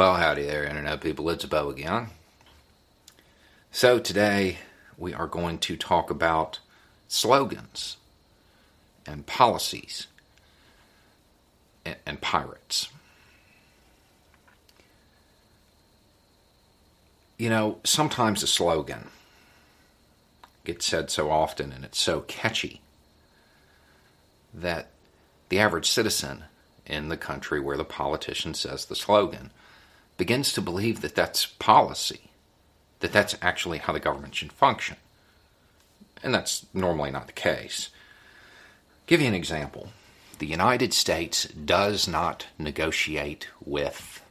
Well, howdy there, Internet people. It's Bo again. So, today we are going to talk about slogans and policies and, and pirates. You know, sometimes a slogan gets said so often and it's so catchy that the average citizen in the country where the politician says the slogan begins to believe that that's policy, that that's actually how the government should function. And that's normally not the case. I'll give you an example. The United States does not negotiate with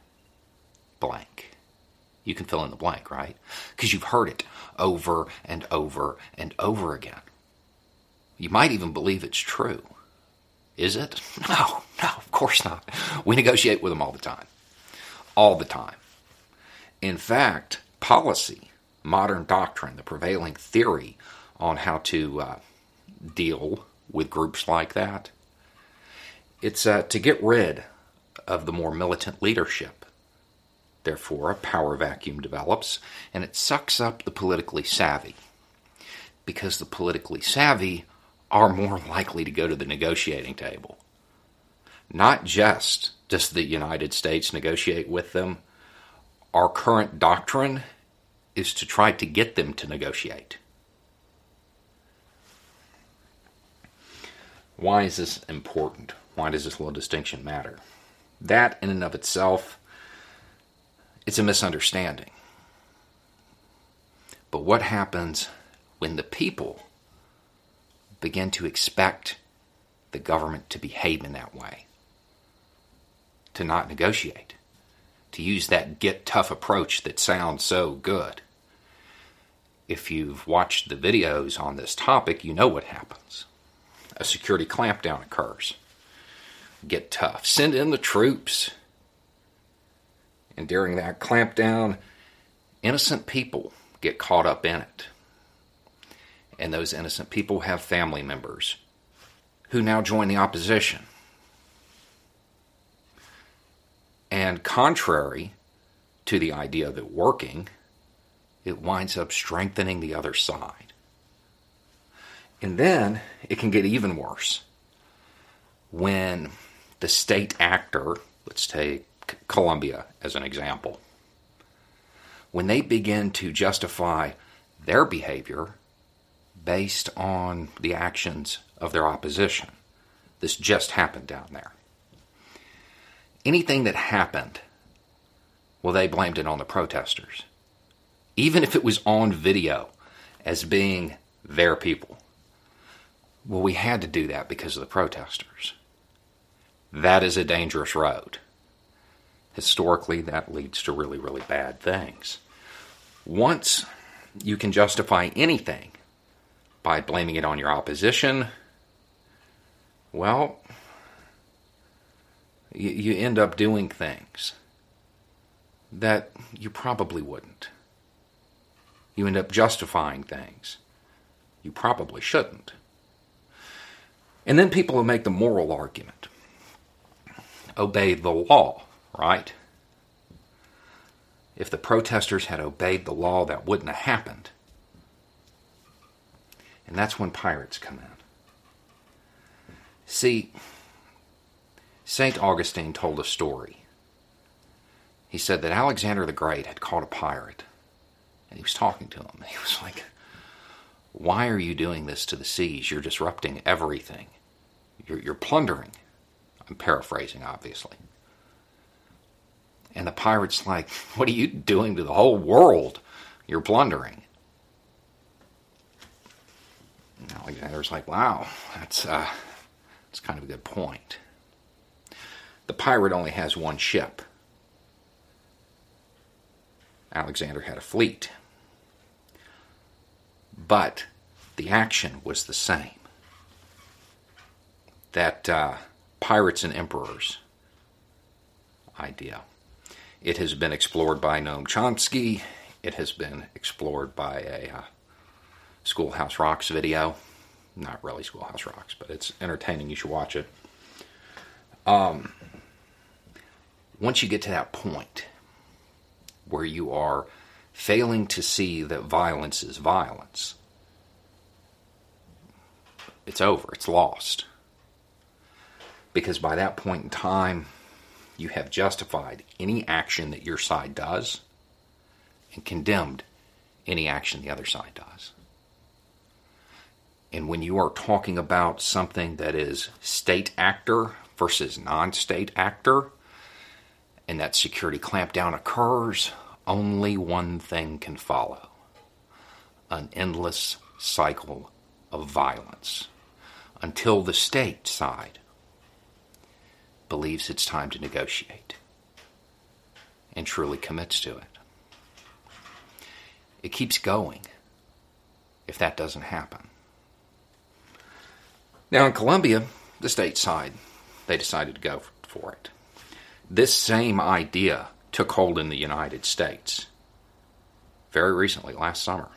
blank. You can fill in the blank, right? Because you've heard it over and over and over again. You might even believe it's true. Is it? No, no, of course not. We negotiate with them all the time all the time. In fact, policy, modern doctrine, the prevailing theory on how to uh, deal with groups like that, it's uh, to get rid of the more militant leadership. Therefore, a power vacuum develops and it sucks up the politically savvy. Because the politically savvy are more likely to go to the negotiating table. Not just does the United States negotiate with them? Our current doctrine is to try to get them to negotiate. Why is this important? Why does this little distinction matter? That, in and of itself, it's a misunderstanding. But what happens when the people begin to expect the government to behave in that way? To not negotiate, to use that get tough approach that sounds so good. If you've watched the videos on this topic, you know what happens. A security clampdown occurs. Get tough. Send in the troops. And during that clampdown, innocent people get caught up in it. And those innocent people have family members who now join the opposition. And contrary to the idea it working, it winds up strengthening the other side. And then it can get even worse when the state actor, let's take Colombia as an example, when they begin to justify their behavior based on the actions of their opposition. This just happened down there anything that happened, well, they blamed it on the protesters. Even if it was on video as being their people. Well, we had to do that because of the protesters. That is a dangerous road. Historically, that leads to really, really bad things. Once you can justify anything by blaming it on your opposition, well, you, you end up doing things that you probably wouldn't. You end up justifying things you probably shouldn't. And then people will make the moral argument obey the law, right? If the protesters had obeyed the law, that wouldn't have happened. And that's when pirates come in. See, St. Augustine told a story. He said that Alexander the Great had caught a pirate, and he was talking to him. And He was like, Why are you doing this to the seas? You're disrupting everything. You're, you're plundering. I'm paraphrasing, obviously. And the pirate's like, What are you doing to the whole world? You're plundering. And Alexander's like, Wow, that's, uh, that's kind of a good point. The pirate only has one ship, Alexander had a fleet. But the action was the same. That uh, pirates and emperors idea. It has been explored by Noam Chomsky. It has been explored by a uh, Schoolhouse Rocks video. Not really Schoolhouse Rocks, but it's entertaining. You should watch it. Um, once you get to that point where you are failing to see that violence is violence, it's over, it's lost. Because by that point in time, you have justified any action that your side does and condemned any action the other side does. And when you are talking about something that is state actor versus non state actor, and that security clampdown occurs, only one thing can follow an endless cycle of violence until the state side believes it's time to negotiate and truly commits to it. It keeps going if that doesn't happen. Now, in Colombia, the state side, they decided to go for it. This same idea took hold in the United States very recently, last summer.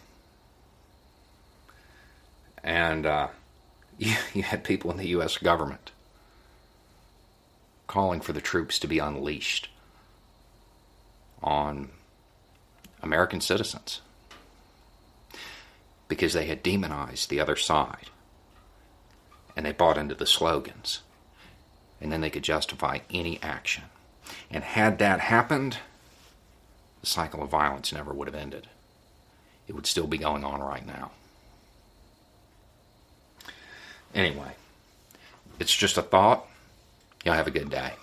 And uh, you, you had people in the U.S. government calling for the troops to be unleashed on American citizens because they had demonized the other side and they bought into the slogans and then they could justify any action. And had that happened, the cycle of violence never would have ended. It would still be going on right now. Anyway, it's just a thought. Y'all have a good day.